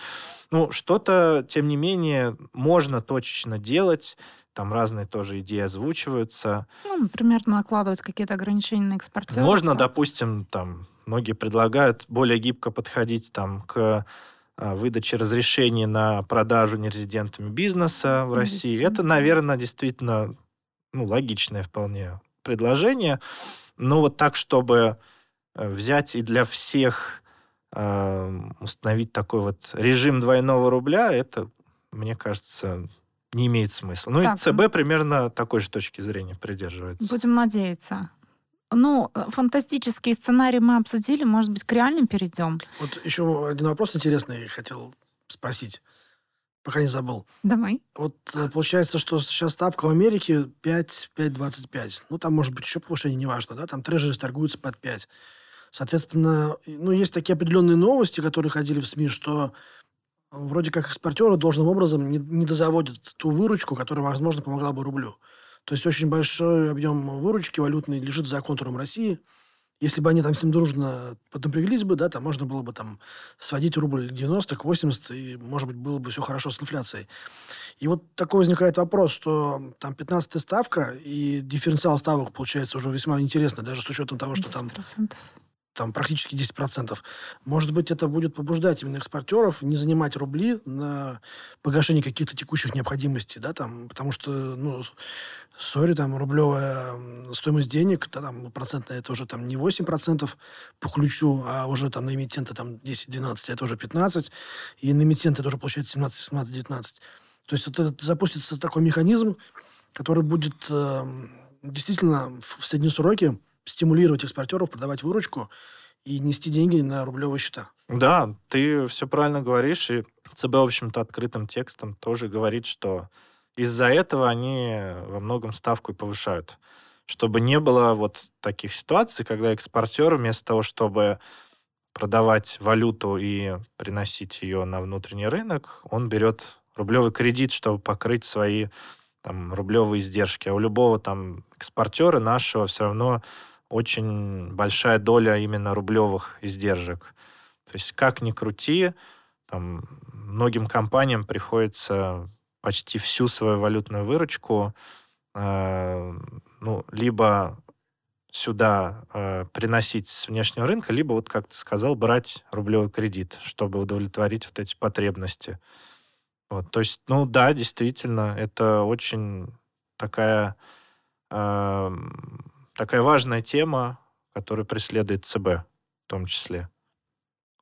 Ну, что-то, тем не менее, можно точечно делать, там разные тоже идеи озвучиваются. Ну, например, накладывать какие-то ограничения на экспортеров. Можно, да? допустим, там, многие предлагают более гибко подходить там к а, выдаче разрешений на продажу нерезидентами бизнеса в России. Это, наверное, действительно ну, логичное вполне предложение. Но вот так, чтобы э, взять и для всех э, установить такой вот режим двойного рубля, это, мне кажется, не имеет смысла. Ну так, и ЦБ примерно такой же точки зрения придерживается. Будем надеяться. Ну, э, фантастический сценарий мы обсудили, может быть, к реальным перейдем. Вот еще один вопрос интересный хотел спросить пока не забыл. Давай. Вот э, получается, что сейчас ставка в Америке 5, 5,25. Ну, там может быть еще повышение, неважно, да, там трежеры торгуются под 5. Соответственно, ну, есть такие определенные новости, которые ходили в СМИ, что вроде как экспортеры должным образом не, не дозаводят ту выручку, которая, возможно, помогла бы рублю. То есть очень большой объем выручки валютной лежит за контуром России – если бы они там всем дружно поднапряглись бы, да, там можно было бы там сводить рубль 90 к 80, и, может быть, было бы все хорошо с инфляцией. И вот такой возникает вопрос, что там 15 ставка, и дифференциал ставок получается уже весьма интересно, даже с учетом того, что 10%. там там практически 10%. Может быть, это будет побуждать именно экспортеров не занимать рубли на погашение каких-то текущих необходимостей, да, там, потому что, ну, сори, там, рублевая стоимость денег, да, там, процентная, это уже там не 8% по ключу, а уже там на эмитента там 10-12, это уже 15, и на эмитента это уже получается 17, 17, 19. То есть это запустится такой механизм, который будет э, действительно в, среднесроке стимулировать экспортеров продавать выручку и нести деньги на рублевые счета. Да, ты все правильно говоришь, и ЦБ, в общем-то, открытым текстом тоже говорит, что из-за этого они во многом ставку и повышают. Чтобы не было вот таких ситуаций, когда экспортер вместо того, чтобы продавать валюту и приносить ее на внутренний рынок, он берет рублевый кредит, чтобы покрыть свои там, рублевые издержки. А у любого там экспортера нашего все равно очень большая доля именно рублевых издержек. То есть как ни крути, там, многим компаниям приходится почти всю свою валютную выручку э, ну, либо сюда э, приносить с внешнего рынка, либо, вот как ты сказал, брать рублевой кредит, чтобы удовлетворить вот эти потребности. Вот, то есть, ну да, действительно, это очень такая э, такая важная тема, которую преследует ЦБ в том числе.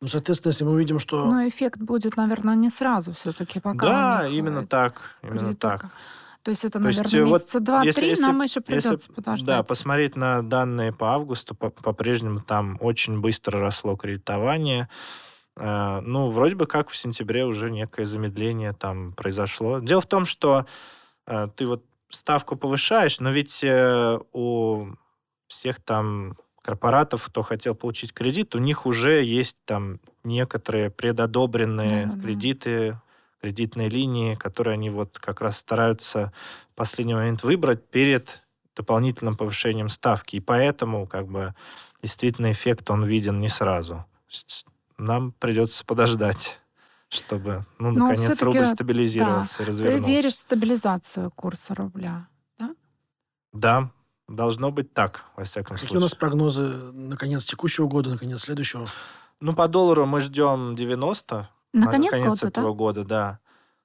Ну, соответственно, если мы увидим, что... Но эффект будет, наверное, не сразу все-таки, пока Да, именно так, именно так. То есть это, То наверное, есть, месяца вот, два-три нам еще придется если, подождать. Да, посмотреть на данные по августу, по- по-прежнему там очень быстро росло кредитование. Э, ну, вроде бы как в сентябре уже некое замедление там произошло. Дело в том, что э, ты вот ставку повышаешь, но ведь э, у всех там корпоратов, кто хотел получить кредит, у них уже есть там некоторые предодобренные да, кредиты, да. кредитные линии, которые они вот как раз стараются в последний момент выбрать перед дополнительным повышением ставки. И поэтому как бы действительно эффект он виден не сразу. Нам придется подождать чтобы, ну, Но наконец, рубль стабилизировался да, и развернулся. Ты веришь в стабилизацию курса рубля, да? Да, Должно быть так, во всяком Какие случае. у нас прогнозы на конец текущего года, на конец следующего? Ну, по доллару мы ждем 90 на, на конец, конец года, этого да? года, да.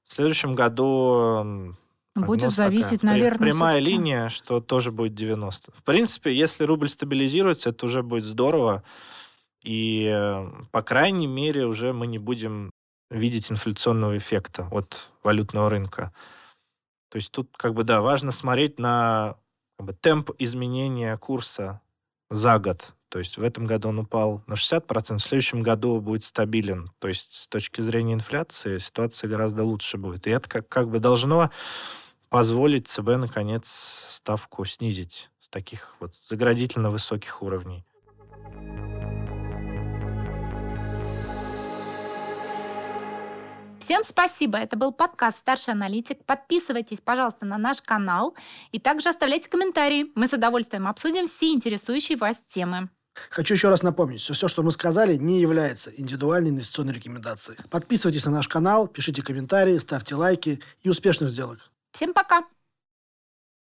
В следующем году Будет зависеть, такая. наверное, Прямая линия, что тоже будет 90. В принципе, если рубль стабилизируется, это уже будет здорово. И, э, по крайней мере, уже мы не будем видеть инфляционного эффекта от валютного рынка. То есть тут, как бы, да, важно смотреть на как бы, темп изменения курса за год. То есть в этом году он упал на 60%, в следующем году будет стабилен. То есть с точки зрения инфляции ситуация гораздо лучше будет. И это как, как бы должно позволить ЦБ, наконец, ставку снизить с таких вот заградительно высоких уровней. Всем спасибо. Это был подкаст «Старший аналитик». Подписывайтесь, пожалуйста, на наш канал и также оставляйте комментарии. Мы с удовольствием обсудим все интересующие вас темы. Хочу еще раз напомнить, что все, что мы сказали, не является индивидуальной инвестиционной рекомендацией. Подписывайтесь на наш канал, пишите комментарии, ставьте лайки и успешных сделок. Всем пока!